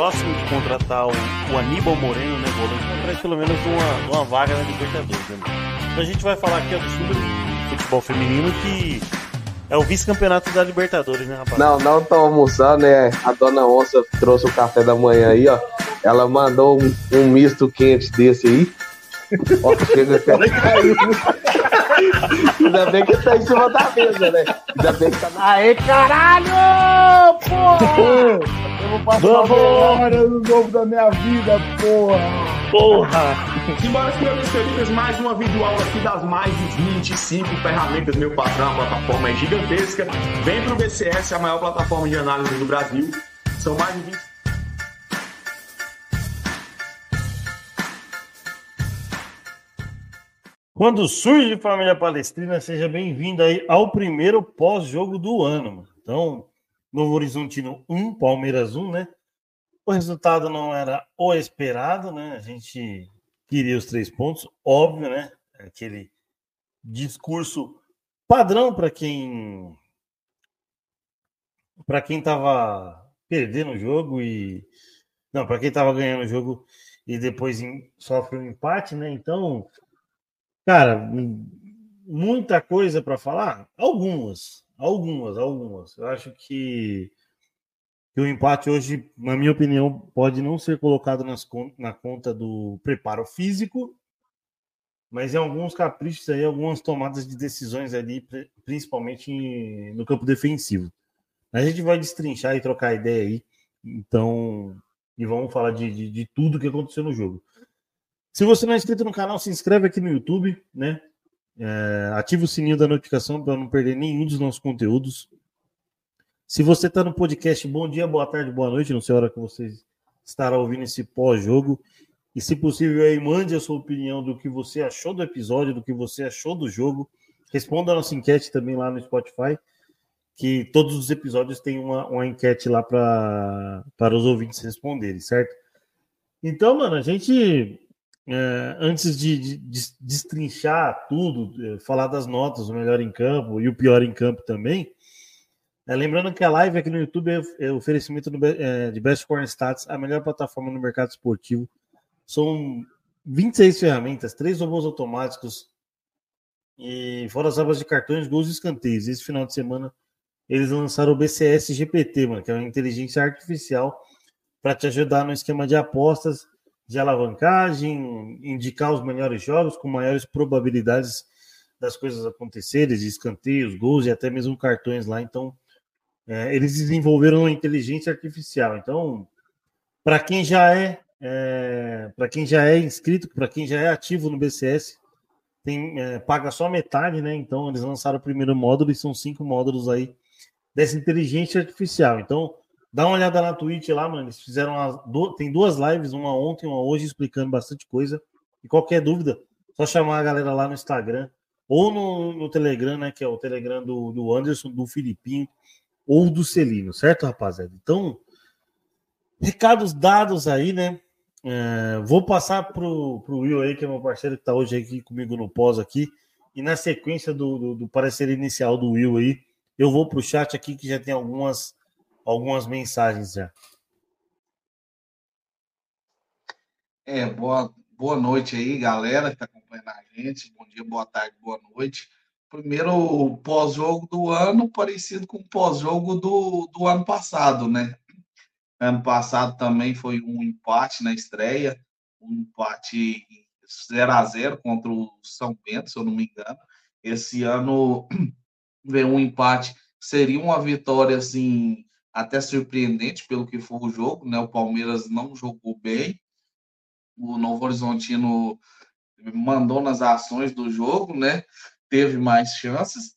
próximo de contratar o, o Aníbal Moreno, né, volante, para pelo menos uma, uma vaga na Libertadores. Né? Então a gente vai falar aqui ó, do futebol feminino que é o vice-campeonato da Libertadores, né, rapaz? Não, não tô almoçando, né? A dona Onça trouxe o café da manhã aí, ó. Ela mandou um, um misto quente desse aí. Ó, chega até caiu. Ainda bem que tá em cima da mesa, né? Ainda bem que tá na. Aê, caralho! Porra! Vou passar Vamos! hora no novo da minha vida, porra! Porra! Simbora, senhores queridos, mais uma videoaula aqui das mais de 25 ferramentas, meu patrão. A plataforma é gigantesca. Vem pro BCS, a maior plataforma de análise do Brasil. São mais de 20 Quando surge Família Palestrina, seja bem-vindo aí ao primeiro pós-jogo do ano. Então, Novo Horizontino 1, Palmeiras 1, né? O resultado não era o esperado, né? A gente queria os três pontos, óbvio, né? Aquele discurso padrão para quem para quem estava perdendo o jogo e não, para quem estava ganhando o jogo e depois sofre um empate, né? Então, Cara, muita coisa para falar? Algumas, algumas, algumas. Eu acho que, que o empate hoje, na minha opinião, pode não ser colocado nas, na conta do preparo físico, mas em alguns caprichos aí, algumas tomadas de decisões ali, principalmente no campo defensivo. A gente vai destrinchar e trocar ideia aí, então, e vamos falar de, de, de tudo que aconteceu no jogo. Se você não é inscrito no canal, se inscreve aqui no YouTube, né? É, ativa o sininho da notificação para não perder nenhum dos nossos conteúdos. Se você está no podcast, bom dia, boa tarde, boa noite, não sei a hora que você estará ouvindo esse pós-jogo. E se possível, aí mande a sua opinião do que você achou do episódio, do que você achou do jogo. Responda a nossa enquete também lá no Spotify, que todos os episódios têm uma, uma enquete lá para os ouvintes responderem, certo? Então, mano, a gente é, antes de, de, de, destrinchar tudo, é, falar das notas, o melhor em campo e o pior em campo também, é, lembrando que a live aqui no YouTube é, é oferecimento do, de Best Corn Stats, a melhor plataforma no mercado esportivo. São 26 ferramentas, três robôs automáticos e fora as abas de cartões, gols e escanteios. Esse final de semana eles lançaram o BCS GPT, mano, que é uma inteligência artificial para te ajudar no esquema de apostas de alavancagem, indicar os melhores jogos com maiores probabilidades das coisas acontecerem, de escanteios, gols e até mesmo cartões lá. Então, é, eles desenvolveram uma inteligência artificial. Então, para quem já é, é para quem já é inscrito, para quem já é ativo no BCS, tem, é, paga só metade, né? Então, eles lançaram o primeiro módulo e são cinco módulos aí dessa inteligência artificial. Então, Dá uma olhada na Twitch lá, mano. Eles fizeram uma, tem duas lives, uma ontem uma hoje, explicando bastante coisa. E qualquer dúvida, só chamar a galera lá no Instagram ou no, no Telegram, né? Que é o Telegram do, do Anderson, do Filipinho ou do Celino, certo, rapaziada? Então, recados dados aí, né? É, vou passar pro, pro Will aí, que é meu parceiro que tá hoje aqui comigo no pós aqui. E na sequência do, do, do parecer inicial do Will aí, eu vou pro chat aqui que já tem algumas algumas mensagens já. É, boa, boa noite aí, galera que está acompanhando a gente. Bom dia, boa tarde, boa noite. Primeiro pós-jogo do ano, parecido com o pós-jogo do, do ano passado, né? Ano passado também foi um empate na estreia, um empate 0 a 0 contra o São Bento, se eu não me engano. Esse ano veio um empate, seria uma vitória assim até surpreendente pelo que foi o jogo, né? O Palmeiras não jogou bem, o Novo Horizontino mandou nas ações do jogo, né? Teve mais chances.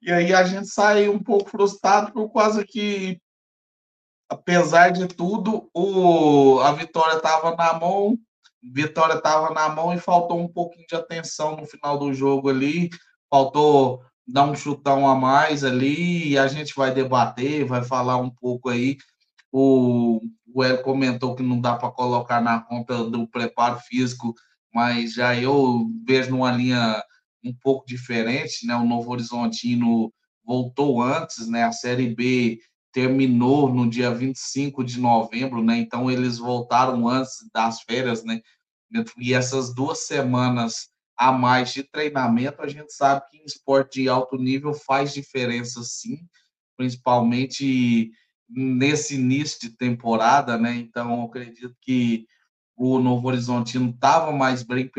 E aí a gente saiu um pouco frustrado por causa que, apesar de tudo, o, a vitória estava na mão, vitória estava na mão e faltou um pouquinho de atenção no final do jogo ali, faltou dar um chutão a mais ali e a gente vai debater, vai falar um pouco aí. O, o El comentou que não dá para colocar na conta do preparo físico, mas já eu vejo numa linha um pouco diferente, né? O Novo Horizontino voltou antes, né? A Série B terminou no dia 25 de novembro, né? Então eles voltaram antes das férias, né? E essas duas semanas a mais de treinamento, a gente sabe que em esporte de alto nível faz diferença sim, principalmente nesse início de temporada, né? Então acredito que o Novo Horizontino estava mais bem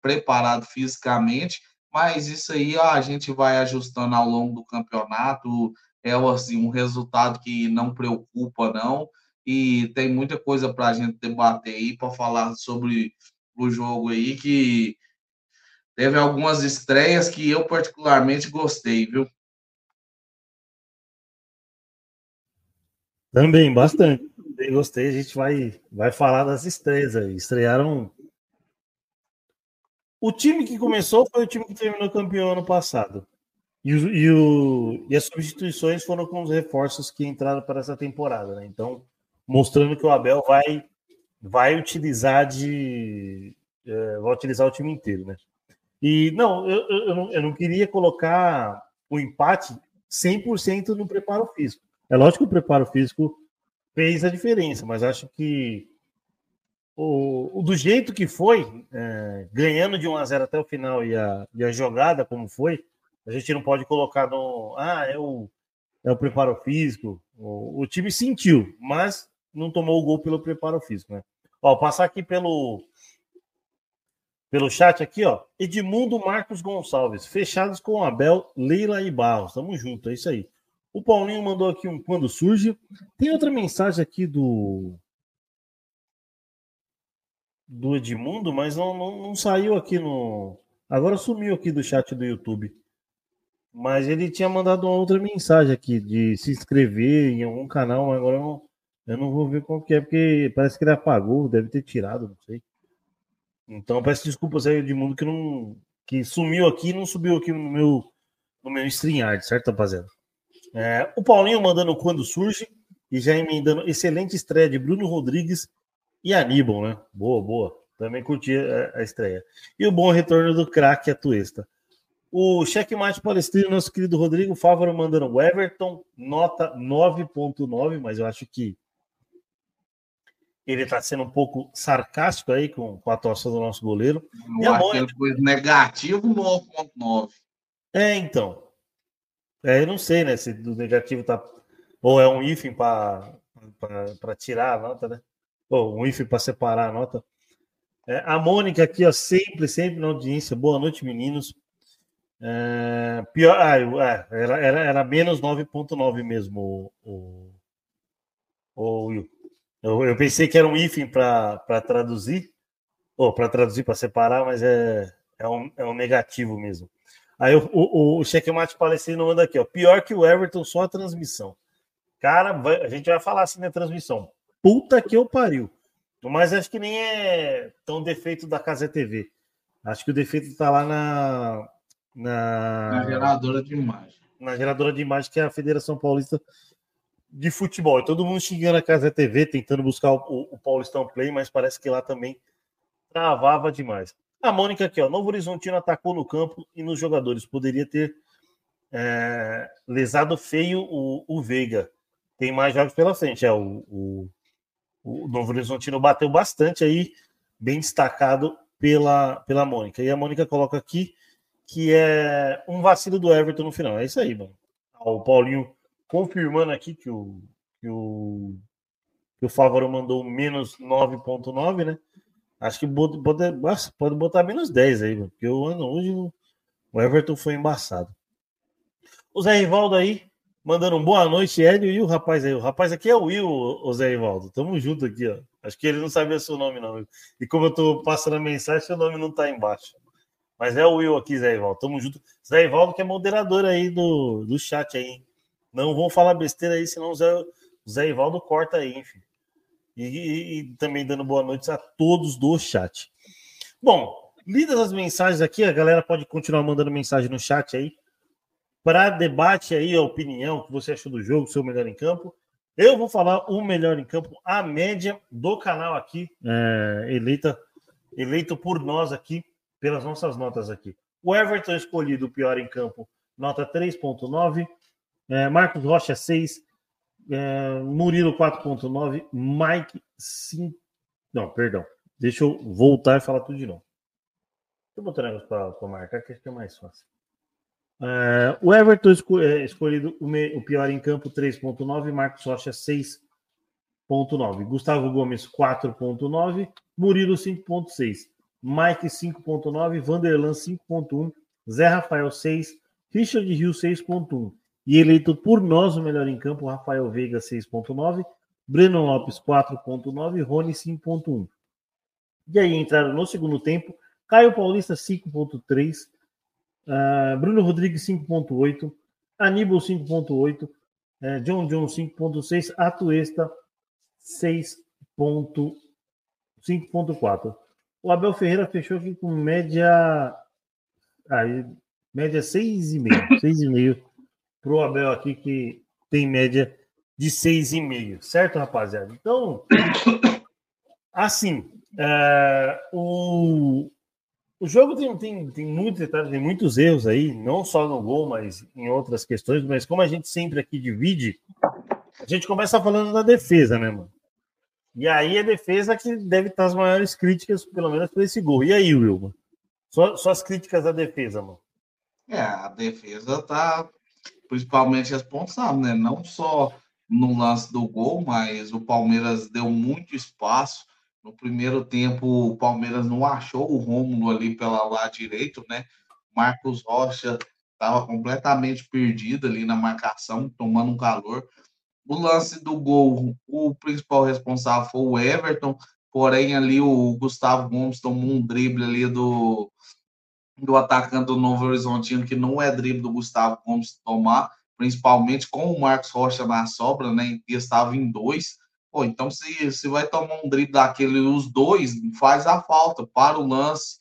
preparado fisicamente, mas isso aí ó, a gente vai ajustando ao longo do campeonato é assim, um resultado que não preocupa, não. E tem muita coisa para a gente debater aí, para falar sobre o jogo aí, que teve algumas estreias que eu particularmente gostei, viu? Também, bastante. Também gostei. A gente vai, vai falar das estreias aí. Estrearam. O time que começou foi o time que terminou campeão ano passado. E, o, e, o, e, as substituições foram com os reforços que entraram para essa temporada, né? Então, mostrando que o Abel vai, vai utilizar de. É, vai utilizar o time inteiro, né? E não eu, eu, não, eu não queria colocar o empate 100% no preparo físico. É lógico que o preparo físico fez a diferença, mas acho que o, o do jeito que foi, é, ganhando de 1 a 0 até o final e a, e a jogada como foi, a gente não pode colocar no. Ah, é o, é o preparo físico. O, o time sentiu, mas não tomou o gol pelo preparo físico, né? Ó, passar aqui pelo pelo chat aqui, ó. Edmundo Marcos Gonçalves, fechados com Abel, Leila e Barros. Tamo junto, é isso aí. O Paulinho mandou aqui um quando surge. Tem outra mensagem aqui do do Edmundo, mas não, não, não saiu aqui no. Agora sumiu aqui do chat do YouTube. Mas ele tinha mandado uma outra mensagem aqui de se inscrever em algum canal, mas agora eu não, eu não vou ver qual que é, porque parece que ele apagou, deve ter tirado, não sei. Então peço desculpas aí de mundo que não que sumiu aqui não subiu aqui no meu no meu StreamYard, certo, rapaziada? É, o Paulinho mandando quando surge e já emendando excelente estreia de Bruno Rodrigues e Aníbal, né? Boa, boa. Também curti a, a estreia. E o bom retorno do craque Atuesta. O checkmate palestrino, nosso querido Rodrigo Fávaro mandando o Everton, nota 9.9, mas eu acho que ele está sendo um pouco sarcástico aí com, com a atuação do nosso goleiro. E a que foi negativo 9.9. É, então. É, eu não sei, né, se do negativo tá ou é um hífen para tirar a nota, né? Ou um hífen para separar a nota. É, a Mônica aqui, ó, sempre, sempre na audiência. Boa noite, meninos. É, pior, ah, é, era, era, era menos 9,9 mesmo, o, o, o eu, eu, pensei que era um hífen para traduzir, ou para traduzir, para separar, mas é, é, um, é um negativo mesmo. Aí o, o, o checkmate palestino manda aqui, ó, pior que o Everton, só a transmissão. Cara, vai, a gente vai falar assim na transmissão. Puta que eu pariu. Mas acho que nem é tão defeito da Casa TV. Acho que o defeito está lá na, na, na geradora de imagem. Na geradora de imagem, que é a Federação Paulista de Futebol. E todo mundo xingando a Casa TV, tentando buscar o, o Paulistão Play, mas parece que lá também travava demais. A Mônica aqui, ó. Novo Horizontino atacou no campo e nos jogadores. Poderia ter é, lesado feio o, o Veiga. Tem mais jogos pela frente. É, o, o, o Novo Horizontino bateu bastante aí, bem destacado pela, pela Mônica. E a Mônica coloca aqui que é um vacilo do Everton no final. É isso aí, mano. O Paulinho confirmando aqui que o, que o, que o Fávaro mandou menos 9,9, né? Acho que pode, pode botar menos 10 aí, porque o ano hoje o Everton foi embaçado. O Zé Rivaldo aí, mandando um boa noite, Hélio, e o rapaz aí. O rapaz aqui é o Will, o Zé Rivaldo. Tamo junto aqui, ó. Acho que ele não sabia seu nome, não. E como eu tô passando a mensagem, seu nome não tá embaixo. Mas é o Will aqui, Zé Ivaldo. Tamo junto. Zé Ivaldo, que é moderador aí do, do chat aí. Não vou falar besteira aí, senão o Zé, Zé Ivaldo corta aí, enfim. E, e, e, também dando boa noite a todos do chat. Bom, lidas as mensagens aqui, a galera pode continuar mandando mensagem no chat aí. Para debate aí, a opinião, o que você achou do jogo, seu melhor em campo. Eu vou falar o melhor em campo, a média do canal aqui, é, eleita, eleito por nós aqui pelas nossas notas aqui. O Everton escolhido o pior em campo, nota 3.9. É, Marcos Rocha, 6. É, Murilo 4.9, Mike 5. Não, perdão. Deixa eu voltar e falar tudo de novo. Deixa eu botar um negócio para marcar, que acho que é mais fácil. É, o Everton esco é, escolhido o, me, o, pior em campo 3.9, Marcos Rocha 6.9, Gustavo Gomes 4.9, Murilo 5.6, Mike 5.9, Vanderlan 5.1, Zé Rafael 6, Richard Rio 6.1 e eleito por nós o melhor em campo, Rafael Veiga 6.9, Breno Lopes 4.9, Rony 5.1. E aí entraram no segundo tempo, Caio Paulista 5.3, Uh, Bruno Rodrigues 5.8, Aníbal 5.8, uh, John John 5.6, Atuesta 6.5.4. O Abel Ferreira fechou aqui com média aí, média 6,5, 6,5 para o Abel aqui que tem média de 6,5, certo, rapaziada? Então, assim, uh, o, o jogo tem, tem, tem tem muitos erros aí, não só no gol, mas em outras questões. Mas como a gente sempre aqui divide, a gente começa falando da defesa, né, mano? E aí a defesa que deve estar as maiores críticas, pelo menos, para esse gol. E aí, Wilma? Só, só as críticas à defesa, mano. É, a defesa tá principalmente responsável, né? Não só no lance do gol, mas o Palmeiras deu muito espaço no primeiro tempo, o Palmeiras não achou o Rômulo ali pela lado direito, né? Marcos Rocha estava completamente perdido ali na marcação, tomando um calor. O lance do gol, o principal responsável foi o Everton, porém ali o Gustavo Gomes tomou um drible ali do, do atacante do Novo Horizontino, que não é drible do Gustavo Gomes tomar, principalmente com o Marcos Rocha na sobra, né? E estava em dois. Pô, então se, se vai tomar um drible daquele, os dois, faz a falta, para o lance.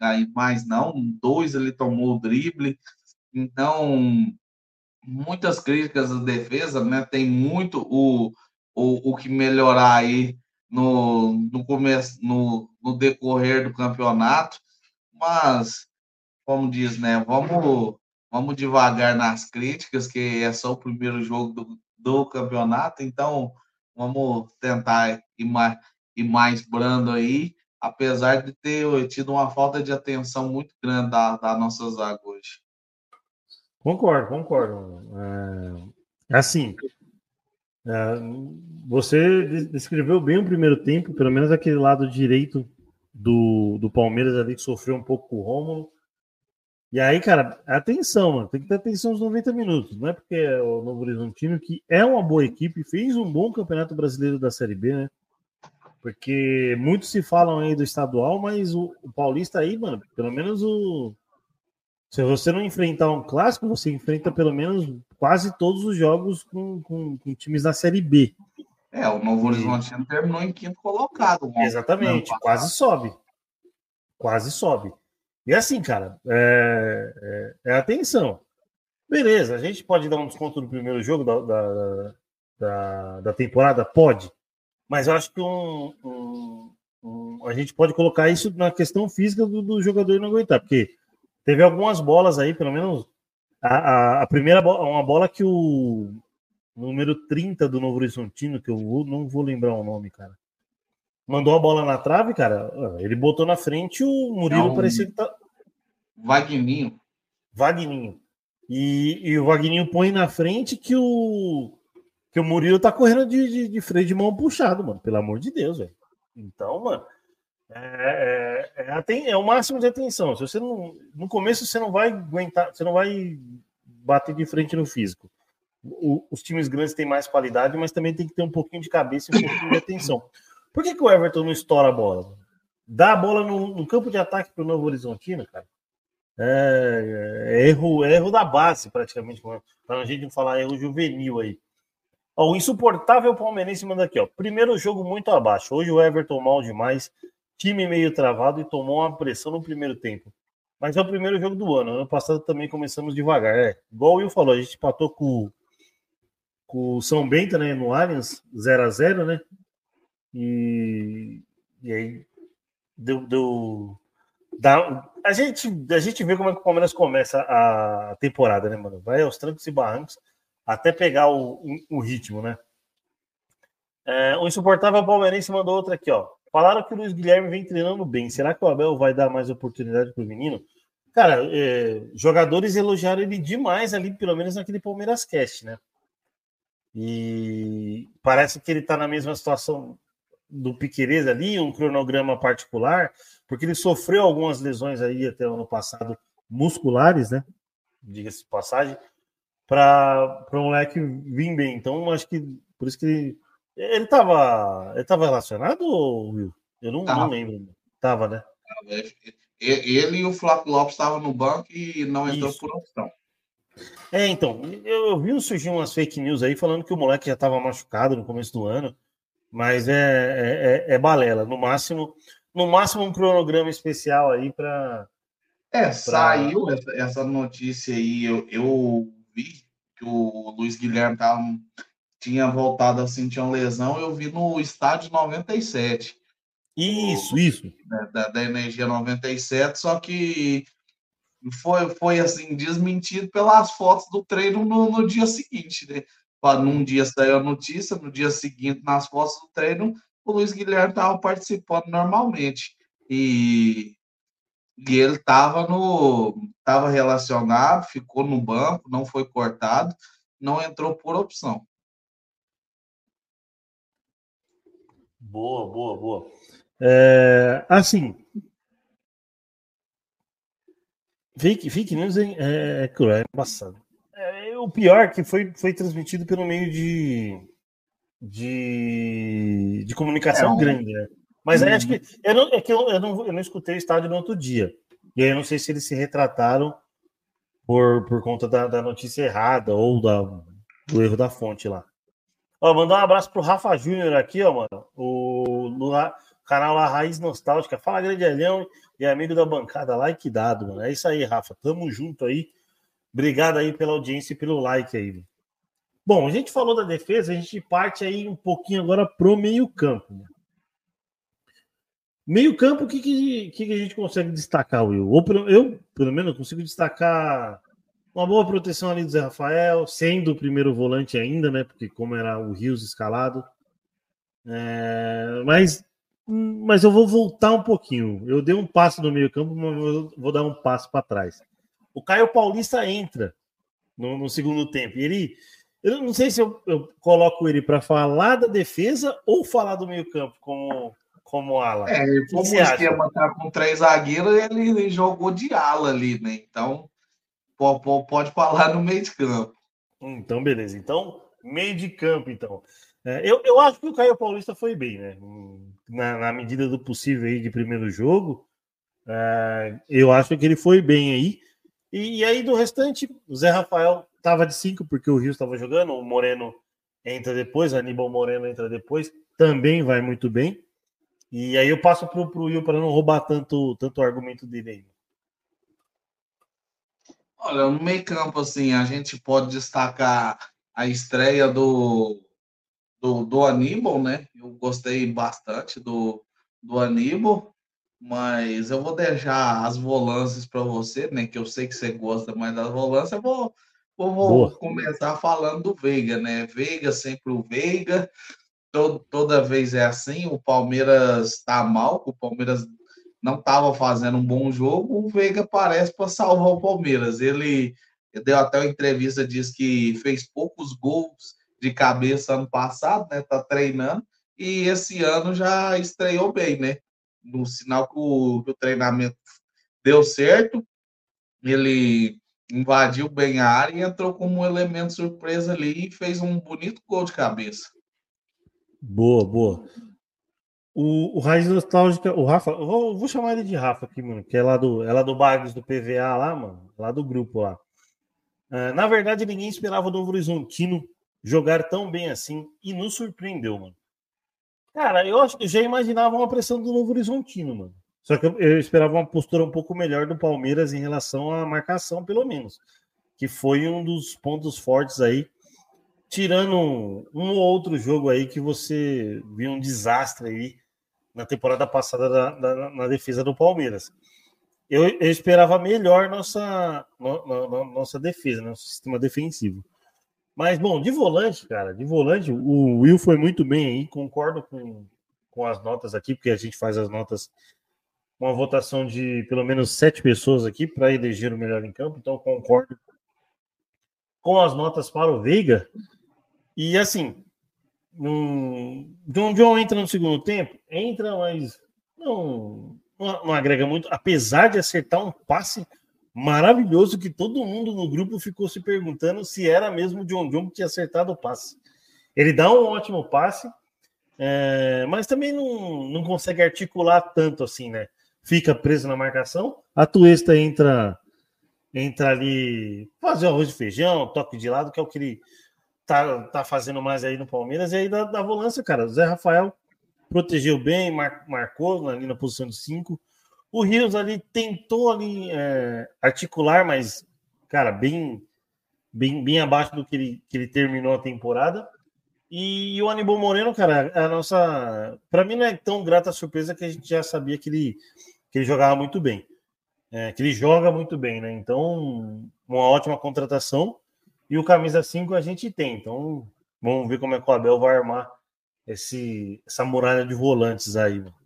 Aí, mas não, dois ele tomou o drible. Então, muitas críticas à defesa, né? Tem muito o, o, o que melhorar aí no, no começo, no, no decorrer do campeonato. Mas, como diz, né? Vamos, vamos devagar nas críticas, que é só o primeiro jogo do, do campeonato. Então, Vamos tentar ir mais, ir mais brando aí, apesar de ter tido uma falta de atenção muito grande da, da nossa zaga hoje. Concordo, concordo. É, assim, é, você descreveu bem o primeiro tempo, pelo menos aquele lado direito do, do Palmeiras ali que sofreu um pouco com o Rômulo. E aí, cara, atenção, mano. Tem que ter atenção nos 90 minutos. Não é porque é o Novo Horizontino, que é uma boa equipe, fez um bom campeonato brasileiro da Série B, né? Porque muitos se falam aí do estadual, mas o, o Paulista aí, mano, pelo menos o. Se você não enfrentar um clássico, você enfrenta pelo menos quase todos os jogos com, com, com times da Série B. É, o Novo Horizontino terminou em quinto colocado. Exatamente, quase sobe. Quase sobe. E assim, cara, é, é, é, atenção. Beleza, a gente pode dar um desconto no primeiro jogo da, da, da, da temporada? Pode. Mas eu acho que um, um, um, a gente pode colocar isso na questão física do, do, jogador não aguentar, porque teve algumas bolas aí, pelo menos a, a, a primeira bola, uma bola que o número 30 do Novo Horizontino, que eu vou, não vou lembrar o nome, cara mandou a bola na trave, cara. Ele botou na frente o Murilo, parecia que tá. Vagninho. Vagninho. E, e, o Vagninho põe na frente que o que o Murilo tá correndo de, de, de freio de mão puxado, mano. Pelo amor de Deus, velho. Então, mano, é, é, é, é, o máximo de atenção. Se você não, no começo você não vai aguentar, você não vai bater de frente no físico. O, os times grandes têm mais qualidade, mas também tem que ter um pouquinho de cabeça e um pouquinho de atenção. Por que, que o Everton não estoura a bola? Dá a bola no, no campo de ataque para o Novo Horizontino, cara. É, é, erro, é erro da base, praticamente, para a gente não falar erro juvenil aí. Ó, o insuportável palmeirense manda aqui, ó. Primeiro jogo muito abaixo. Hoje o Everton mal demais, time meio travado e tomou uma pressão no primeiro tempo. Mas é o primeiro jogo do ano. Ano passado também começamos devagar. É, igual o Will falou, a gente empatou com, com o São Bento, né, no Allianz, 0 a 0 né? E, e aí deu, deu dá, a gente a gente vê como é que o Palmeiras começa a temporada, né, mano? Vai aos trancos e barrancos. até pegar o, o ritmo, né? É, o insuportável palmeirense mandou outra aqui, ó. Falaram que o Luiz Guilherme vem treinando bem. Será que o Abel vai dar mais oportunidade para o menino? Cara, é, jogadores elogiaram ele demais ali, pelo menos naquele Palmeiras Cast, né? E parece que ele está na mesma situação do Piqueires ali, um cronograma particular, porque ele sofreu algumas lesões aí até o ano passado, musculares, né? Diga-se de passagem, para o moleque vir bem. Então, acho que por isso que ele. Estava ele tava relacionado, Will? Eu não, não lembro. Tava, né? Ele e o Flávio Lopes estavam no banco e não entrou Isso. por opção. É, então, eu, vi surgir umas fake news aí falando que o moleque já estava machucado no começo do ano, mas é, é, é, é, balela. No máximo, no máximo um cronograma especial aí para. É, pra... saiu essa, essa, notícia aí, eu, eu vi que o Luiz Guilherme tava, tinha voltado a sentir uma lesão, eu vi no estádio 97. Isso, o, isso. Né, da, da Energia 97, só que foi, foi assim, desmentido pelas fotos do treino no, no dia seguinte, né? Num dia saiu a notícia, no dia seguinte, nas fotos do treino, o Luiz Guilherme estava participando normalmente. E, e ele estava no estava relacionado, ficou no banco, não foi cortado, não entrou por opção. Boa, boa, boa. É, assim, fake, fake news é, é, é cruel, é embaçado. É, o pior é que foi, foi transmitido pelo meio de, de, de comunicação é, grande, né? Mas aí acho que. Eu não, é que eu, eu, não, eu não escutei o estádio no outro dia. E aí eu não sei se eles se retrataram por, por conta da, da notícia errada ou da, do erro da fonte lá. Ó, mandar um abraço pro Rafa Júnior aqui, ó, mano. O, canal lá Raiz Nostálgica. Fala, grande Elhão e amigo da bancada, like dado, mano. É isso aí, Rafa. Tamo junto aí. Obrigado aí pela audiência e pelo like aí. Bom, a gente falou da defesa, a gente parte aí um pouquinho agora pro meio-campo. Meio-campo, o que, que, que, a gente consegue destacar, Will? Ou eu, pelo menos, consigo destacar uma boa proteção ali do Zé Rafael, sendo o primeiro volante ainda, né? Porque como era o Rios escalado. É, mas mas eu vou voltar um pouquinho. Eu dei um passo no meio campo, mas vou dar um passo para trás. O Caio Paulista entra no, no, segundo tempo. Ele, eu não sei se eu, eu coloco ele para falar da defesa ou falar do meio campo como como ala. É, como o esquema tá com três zagueiros, ele, ele, jogou de ala ali, né? Então pode, pode falar no meio de campo. Então beleza. Então meio de campo, então. É, eu, eu acho que o Caio Paulista foi bem, né? Na, na medida do possível aí de primeiro jogo. É, eu acho que ele foi bem aí. E, e, aí do restante, o Zé Rafael estava de 5 porque o Rio estava jogando, o Moreno entra depois, o Aníbal Moreno entra depois, também vai muito bem. E aí eu passo para o Will para não roubar tanto, tanto argumento dele aí. Olha, no meio campo, assim, a gente pode destacar a estreia do do, do Aníbal, né? Eu gostei bastante do, do Aníbal, mas eu vou deixar as volâncias para você, né? Que eu sei que você gosta mais das volâncias. Eu vou, vou, começar falando do Veiga, né? Veiga, sempre o Veiga. Todo, toda vez é assim. O Palmeiras está mal, o Palmeiras não estava fazendo um bom jogo. O Veiga parece para salvar o Palmeiras. Ele deu até uma entrevista, diz que fez poucos gols de cabeça ano passado, né? Tá treinando e esse ano já estreou bem, né? No sinal que o, que o treinamento deu certo, ele invadiu bem a área e entrou como um elemento surpresa ali e fez um bonito gol de cabeça. Boa, boa. O, o Raiz Nostálgica, o Rafa, vou, vou, chamar ele de Rafa aqui, mano, que é lá do, é do Bagres do PVA lá, mano, lá do grupo lá. Uh, na verdade, ninguém esperava o Novo Horizontino jogar tão bem assim e nos surpreendeu, mano. Cara, eu, eu já imaginava uma pressão do Novo Horizontino, mano. Só que eu, eu, esperava uma postura um pouco melhor do Palmeiras em relação à marcação, pelo menos. Que foi um dos pontos fortes aí. Tirando um, um ou outro jogo aí que você viu um desastre aí na temporada passada da, da, na defesa do Palmeiras. Eu, eu esperava melhor nossa, no, no, nossa defesa, nosso sistema defensivo. Mas, bom, de volante, cara, de volante, o Will foi muito bem aí, concordo com, com as notas aqui, porque a gente faz as notas uma votação de pelo menos sete pessoas aqui para eleger o melhor em campo, então concordo com as notas para o Veiga. E assim, um, John John entra no segundo tempo, entra, mas não, não, não agrega muito, apesar de acertar um passe maravilhoso que todo mundo no grupo ficou se perguntando se era mesmo o John John que tinha acertado o passe. Ele dá um ótimo passe, é, mas também não, não consegue articular tanto assim, né? Fica preso na marcação. A Tuesta entra entra ali fazer arroz de feijão, toque de lado, que é o que ele tá, tá fazendo mais aí no Palmeiras. E aí da volância, cara, o Zé Rafael protegeu bem, mar, marcou ali na posição de 5. O Rios ali tentou ali é, articular, mas, cara, bem, bem, bem abaixo do que ele, que ele terminou a temporada. E o Aníbal Moreno, cara, a nossa. Para mim não é tão grata a surpresa que a gente já sabia que ele, que ele jogava muito bem. É, que ele joga muito bem, né? Então, uma ótima contratação. E o camisa 5 a gente tem. Então, vamos ver como é que o Abel vai armar esse, essa muralha de volantes aí. Mano.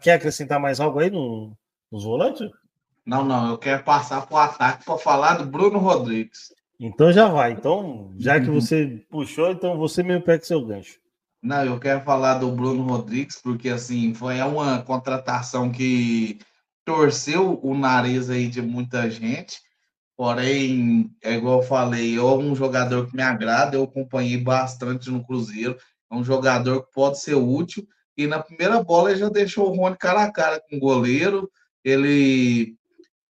Quer acrescentar mais algo aí no, nos volantes? Não, não, eu quero passar para o ataque para falar do Bruno Rodrigues. Então já vai. Então, já que você puxou, então você mesmo pega seu gancho. Não, eu quero falar do Bruno Rodrigues, porque assim, foi uma contratação que torceu o nariz aí de muita gente. Porém, é igual eu falei, é um jogador que me agrada, eu acompanhei bastante no Cruzeiro. É um jogador que pode ser útil e na primeira bola ele já deixou o Rony cara a cara com o goleiro. Ele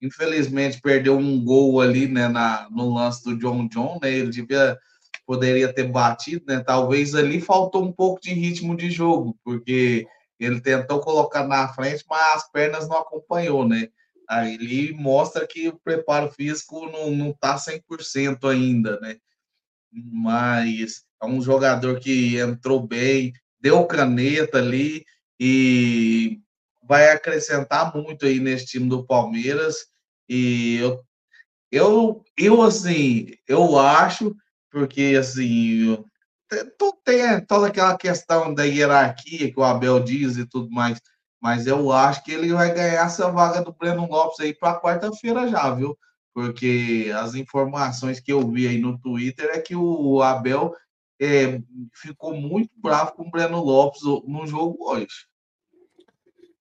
infelizmente perdeu um gol ali, né, na, no lance do John John, né? Ele devia poderia ter batido, né? Talvez ali faltou um pouco de ritmo de jogo, porque ele tentou colocar na frente, mas as pernas não acompanhou, né? Aí ele mostra que o preparo físico não, não tá 100% ainda, né? Mas é um jogador que entrou bem, deu caneta ali e vai acrescentar muito aí nesse time do Palmeiras. E eu, eu, eu assim, eu acho, porque assim, tem toda aquela questão da hierarquia que o Abel diz e tudo mais, mas eu acho que ele vai ganhar essa vaga do Breno Lopes aí para quarta-feira já, viu? Porque as informações que eu vi aí no Twitter é que o Abel é, ficou muito bravo com o Breno Lopes no jogo hoje.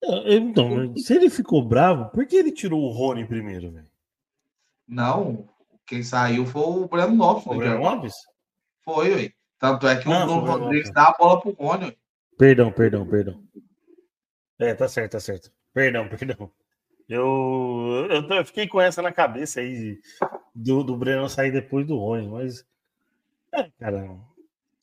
É, então, se ele ficou bravo, por que ele tirou o Rony primeiro, velho? Não, quem saiu foi o Breno Lopes. O Breno Lopes? Foi, ué. Tanto é que o Bruno Rodrigues dá a bola pro Rony. Ué. Perdão, perdão, perdão. É, tá certo, tá certo. Perdão, perdão. Eu, eu, eu fiquei com essa na cabeça aí do, do Breno sair depois do Rony, mas. É, cara,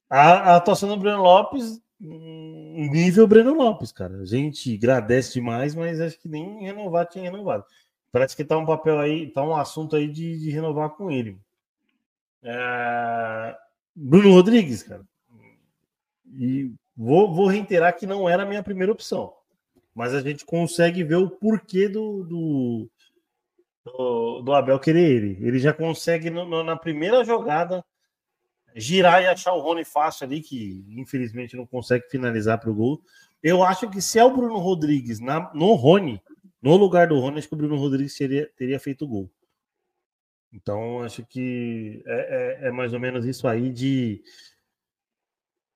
a, a atuação do Breno Lopes, hum, nível Breno Lopes, cara. A gente agradece demais, mas acho que nem renovar tinha renovado. Parece que tá um papel aí, tá um assunto aí de, de renovar com ele. É... Bruno Rodrigues, cara. E vou, vou reiterar que não era a minha primeira opção. Mas a gente consegue ver o porquê do, do, do, do Abel querer ele. Ele já consegue, no, na primeira jogada, girar e achar o Rony fácil ali, que infelizmente não consegue finalizar para o gol. Eu acho que se é o Bruno Rodrigues na, no Rony, no lugar do Rony, acho que o Bruno Rodrigues teria, teria feito o gol. Então, acho que é, é, é, mais ou menos isso aí de,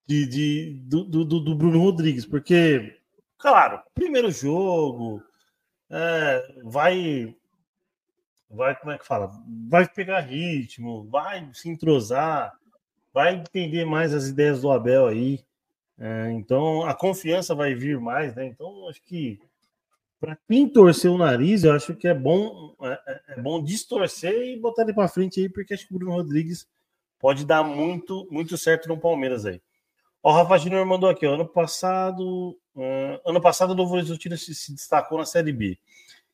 de, de do, do, do, Bruno Rodrigues, porque, claro, primeiro jogo, é, vai, vai, como é que fala? Vai pegar ritmo, vai se entrosar, vai entender mais as ideias do Abel aí. É, então a confiança vai vir mais, né? Então acho que para quem torcer o nariz, eu acho que é bom é, é, é bom distorcer e botar ele para frente aí, porque acho que o Bruno Rodrigues pode dar muito muito certo no Palmeiras aí. O Rafa Júnior mandou aqui, ó, ano passado, uh, ano passado o Novo Horizontino se, se destacou na Série B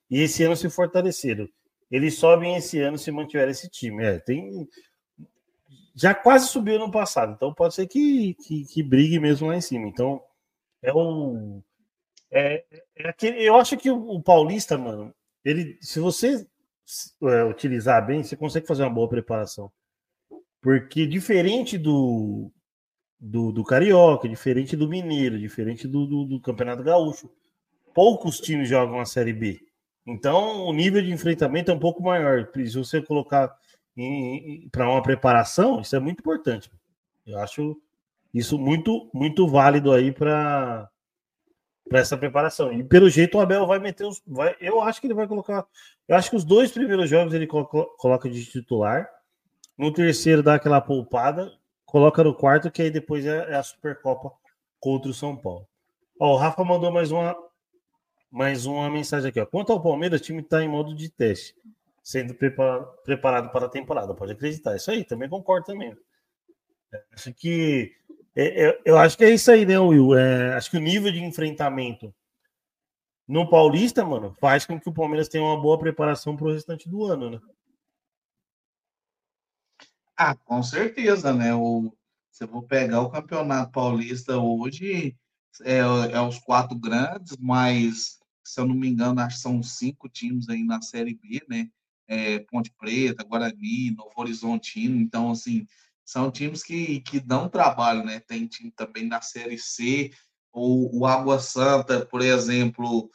e esse ano se fortaleceram. Eles sobem esse ano se mantiver esse time. É, tem já quase subiu no passado, então pode ser que, que, que brigue mesmo lá em cima. Então, é um. É, é aquele, eu acho que o, o, Paulista, mano, ele, se você é, utilizar bem, você consegue fazer uma boa preparação. Porque diferente do, do, do Carioca, diferente do Mineiro, diferente do, do, do Campeonato Gaúcho, poucos times jogam a Série B. Então, o nível de enfrentamento é um pouco maior. Se você colocar para uma preparação, isso é muito importante. Eu acho isso muito, muito válido aí para para essa preparação. E pelo jeito o Abel vai meter os. Vai, eu acho que ele vai colocar. Eu acho que os dois primeiros jogos ele coloca, de titular. No terceiro dá aquela poupada, coloca no quarto, que aí depois é, é a Supercopa contra o São Paulo. Ó, o Rafa mandou mais uma, mais uma mensagem aqui. Ó. Quanto ao Palmeiras, o time está em modo de teste, sendo preparado, para a temporada. Pode acreditar. Isso aí, também concordo também. É, acho que é, é, eu acho que é isso aí, né, Will? É, acho que o nível de enfrentamento no Paulista, mano, faz com que o Palmeiras tenha uma boa preparação para o restante do ano, né? Ah, com certeza, né? O, se eu vou pegar o Campeonato Paulista hoje, é, é os quatro grandes, mas se eu não me engano, acho que são cinco times aí na Série B, né? É, Ponte Preta, Guarani, Novo Horizontino. Então, assim, são times que, que dão trabalho, né? Tem time também na Série C, ou o Água Santa, por exemplo,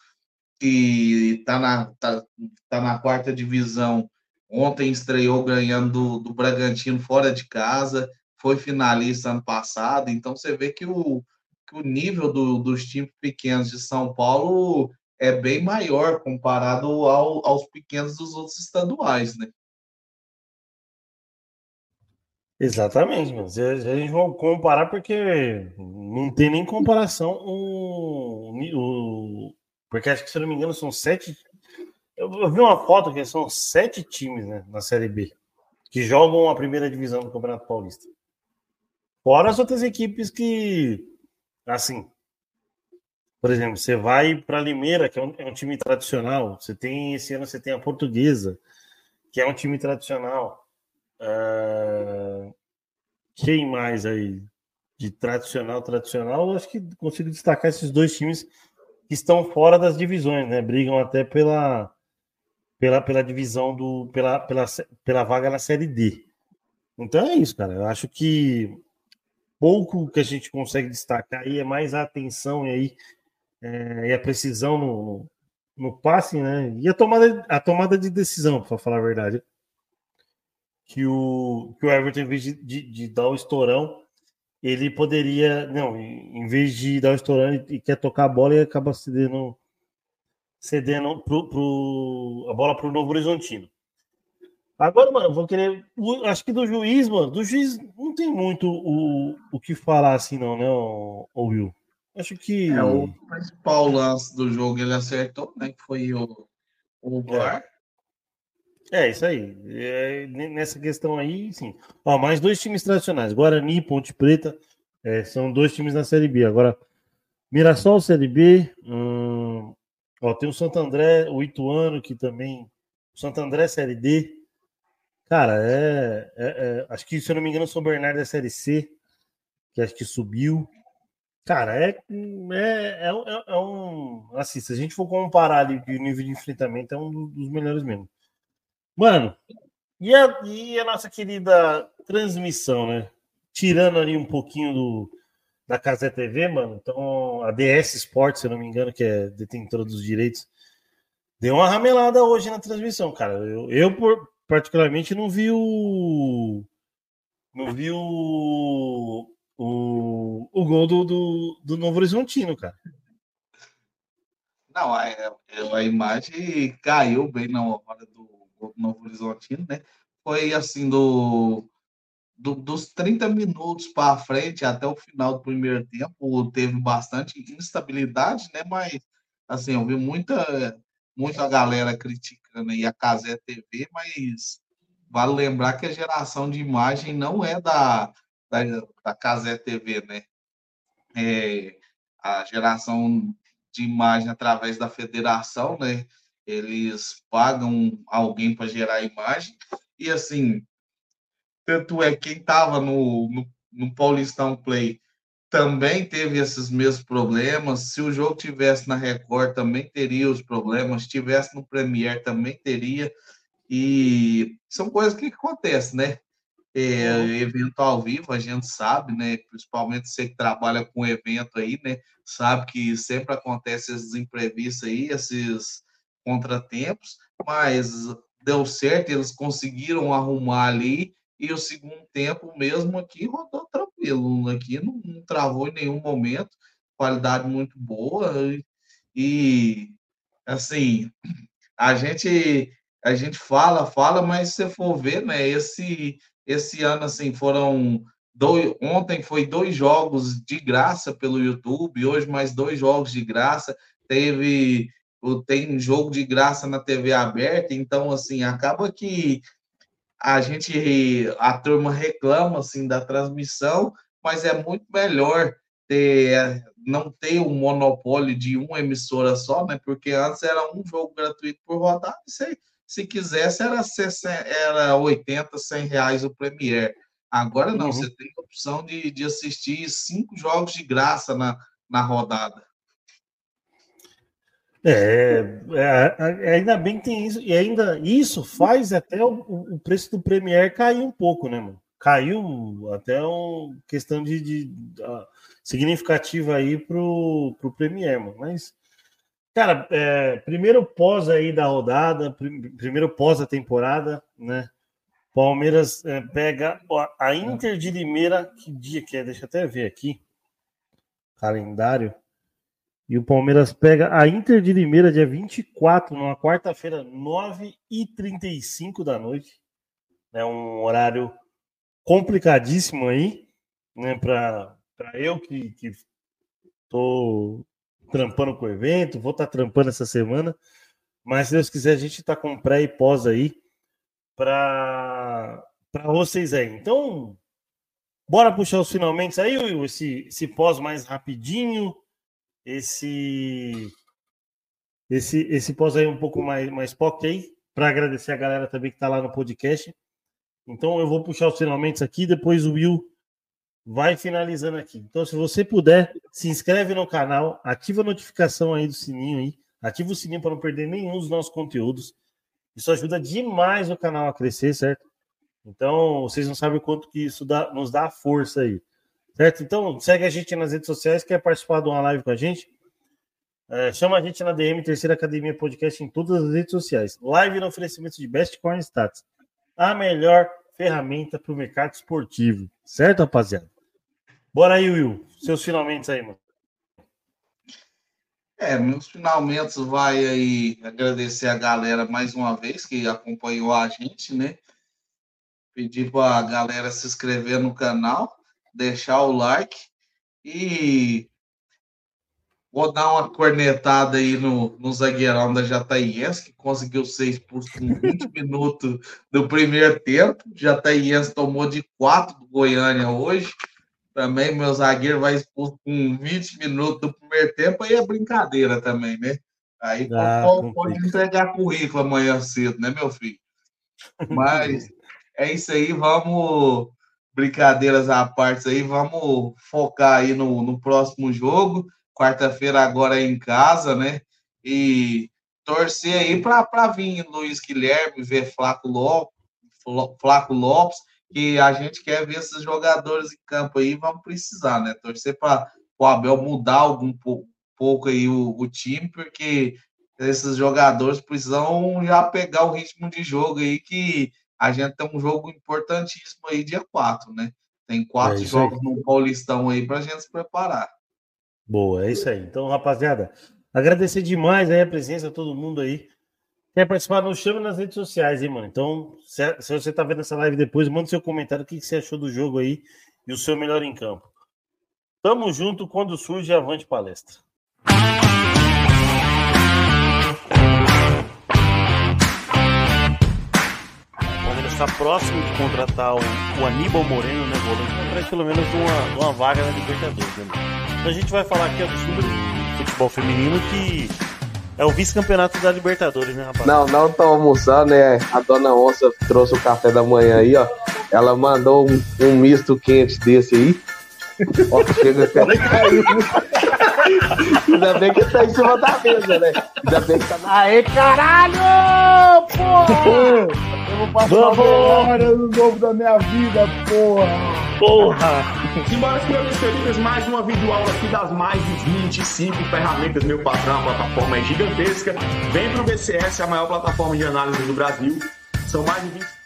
que está na, tá, tá na quarta divisão. Ontem estreou ganhando do, do Bragantino fora de casa, foi finalista ano passado. Então você vê que o, que o nível do, dos times pequenos de São Paulo é bem maior comparado ao, aos pequenos dos outros estaduais, né? Exatamente, mas a gente vai comparar porque não tem nem comparação o, o, porque acho que se eu não me engano são sete eu vi uma foto que são sete times né, na Série B que jogam a primeira divisão do Campeonato Paulista. Fora as outras equipes que, assim, por exemplo, você vai para Limeira, que é um, é um, time tradicional. Você tem esse ano você tem a Portuguesa, que é um time tradicional. Uh, quem mais aí de tradicional, tradicional? Eu acho que consigo destacar esses dois times que estão fora das divisões, né? Brigam até pela pela, pela divisão do pela, pela, pela vaga na série D. Então é isso, cara. Eu acho que pouco que a gente consegue destacar aí é mais a atenção e aí é, e a precisão no, no, passe, né? E a tomada, a tomada de decisão, para falar a verdade que o, que o Everton, em vez de, de, de, dar o estourão, ele poderia. Não, em vez de dar o estourão e, e quer tocar a bola, ele acaba cedendo, cedendo pro, pro, a bola para o Novo Horizontino. Agora, mano, vou querer. Acho que do juiz, mano, do juiz não tem muito o, o que falar assim, não, né, o, o Will? Acho que. É, o principal lance do jogo ele acertou, né? Que foi o, o VAR. É, isso aí. É, nessa questão aí, sim. Ó, mais dois times tradicionais, Guarani e Ponte Preta, é, são dois times na Série B. Agora, Mirassol, Série B. Hum, ó, tem o Santo André, o Ituano, que também. O Santo André, Série D. Cara, é, é, é, Acho que, se eu não me engano, o São Bernardo é Série C, que acho que subiu. Cara, é, é, é, é, um. Assim, se a gente for comparar ali o nível de enfrentamento, é um dos melhores mesmo. Mano, e a, e a nossa querida transmissão, né? Tirando ali um pouquinho do, da Casa TV, mano. Então, a DS Sports, se eu não me engano, que é detentora dos direitos, deu uma ramelada hoje na transmissão, cara. Eu, eu particularmente, não vi o. Não vi o. O, o gol do, do, do Novo Horizontino, cara. Não, a, a imagem caiu bem na hora do Novo Horizontino, né? Foi assim do, do dos 30 minutos para frente até o final do primeiro tempo teve bastante instabilidade, né? Mas assim, eu vi muita muita galera criticando aí a Casé TV, mas vale lembrar que a geração de imagem não é da da, da Casé TV, né? É, a geração de imagem através da federação, né? eles pagam alguém para gerar imagem, e assim, tanto é quem estava no, no, no Paulistão Play também teve esses mesmos problemas. Se o jogo tivesse na Record, também teria os problemas. Se tivesse no Premiere, também teria. E são coisas que acontecem, né? É, evento ao vivo, a gente sabe, né? Principalmente você que trabalha com evento aí, né? Sabe que sempre acontece esses imprevistos aí, esses contratempos, mas deu certo, eles conseguiram arrumar ali e o segundo tempo mesmo aqui rodou tranquilo, aqui não, não travou em nenhum momento, qualidade muito boa e assim a gente a gente fala, fala, mas se for ver, né, esse esse ano, assim, foram dois. Ontem foi dois jogos de graça pelo YouTube, hoje mais dois jogos de graça. Teve. Tem jogo de graça na TV aberta, então, assim, acaba que a gente, a turma reclama, assim, da transmissão, mas é muito melhor ter, não ter um monopólio de uma emissora só, né? Porque antes era um jogo gratuito por rodada, e você se quisesse, era, 60, era 80, 100 reais o Premier. Agora não, uhum. você tem a opção de, de assistir cinco jogos de graça na, na rodada. É, é, é, ainda bem que tem isso, e ainda isso faz até o, o preço do Premier cair um pouco, né, mano? Caiu até uma questão de, de, de uh, significativa aí pro, pro Premier, mano. Mas Cara, é, primeiro pós aí da rodada, primeiro pós da temporada, né? Palmeiras é, pega a Inter de Limeira, que dia que é? Deixa eu até ver aqui. Calendário. E o Palmeiras pega a Inter de Limeira dia 24, numa quarta-feira, 9h35 da noite. É um horário complicadíssimo aí, né? Para eu que, que tô trampando com o evento, vou estar tá trampando essa semana. Mas se Deus quiser, a gente está com pré e pós aí para vocês aí. Então, bora puxar os finalmente aí, Will, esse, esse pós mais rapidinho, esse esse esse pós aí um pouco mais mais POC aí, para agradecer a galera também que está lá no podcast. Então eu vou puxar os finalmente aqui, depois o Will vai finalizando aqui. Então, se você puder, se inscreve no canal, ativa a notificação aí do sininho aí, ativa o sininho para não perder nenhum dos nossos conteúdos. Isso ajuda demais o canal a crescer, certo? Então, vocês não sabem quanto que isso dá, nos dá força aí. Certo? Então, segue a gente nas redes sociais, quer participar de uma live com a gente? É, chama a gente na DM Terceira Academia Podcast em todas as redes sociais. Live no oferecimento de Best Corn Stats. A melhor ferramenta para o mercado esportivo. Certo, rapaziada? Bora aí, Will. Seus finalmente aí, mano. É, meus finalmente vai aí agradecer a galera mais uma vez que acompanhou a gente, né? Pedir para a galera se inscrever no canal, deixar o like e Vou dar uma cornetada aí no, no zagueirão da Jataiense, que conseguiu expulso com 20 minutos do primeiro tempo. Jataiense tomou de 4 do Goiânia hoje. Também meu zagueiro vai expulso com 20 minutos do primeiro tempo, aí é brincadeira também, né? Aí ah, pode, pode entregar currículo amanhã cedo, né, meu filho? Mas é isso aí, vamos. Brincadeiras à parte aí, vamos focar aí no, no próximo jogo quarta-feira agora é em casa, né? E torcer aí para vir Luiz Guilherme, ver Flaco Lopes, Flaco Lopes, que a gente quer ver esses jogadores em campo aí, vamos precisar, né? Torcer para o Abel mudar algum pouco, pouco aí o, o, time, porque esses jogadores precisam já pegar o ritmo de jogo aí, que a gente tem um jogo importantíssimo aí dia 4, né? Tem quatro é jogos no Paulistão aí para a gente se preparar. Boa, é isso aí. Então, rapaziada, agradecer demais aí a presença de todo mundo aí. Quer participar? Nos chame nas redes sociais, hein, mano. Então, se, se você tá vendo essa live depois, manda seu comentário o que, que você achou do jogo aí e o seu melhor em campo. Tamo junto quando surge Avante Palestra. O Palmeiras está próximo de contratar o, o Aníbal Moreno, né, volante, atrás pelo menos de uma, de uma vaga na Libertadores, né? Então a gente vai falar aqui do futebol feminino que é o vice-campeonato da Libertadores, né, rapaz? Não, não tô almoçando, né? A dona Onça trouxe o café da manhã aí, ó. Ela mandou um, um misto quente desse aí. Ó, chega até caiu. Ainda bem que tá em cima da mesa, né? Ainda bem que tá na. Aê, caralho! Pô! vou passar a melhor ano novo da minha vida, porra. Porra! Simbora, queridos, mais uma videoaula aqui das mais de 25 ferramentas, meu patrão, a plataforma é gigantesca. Vem pro BCS, a maior plataforma de análise do Brasil. São mais de 20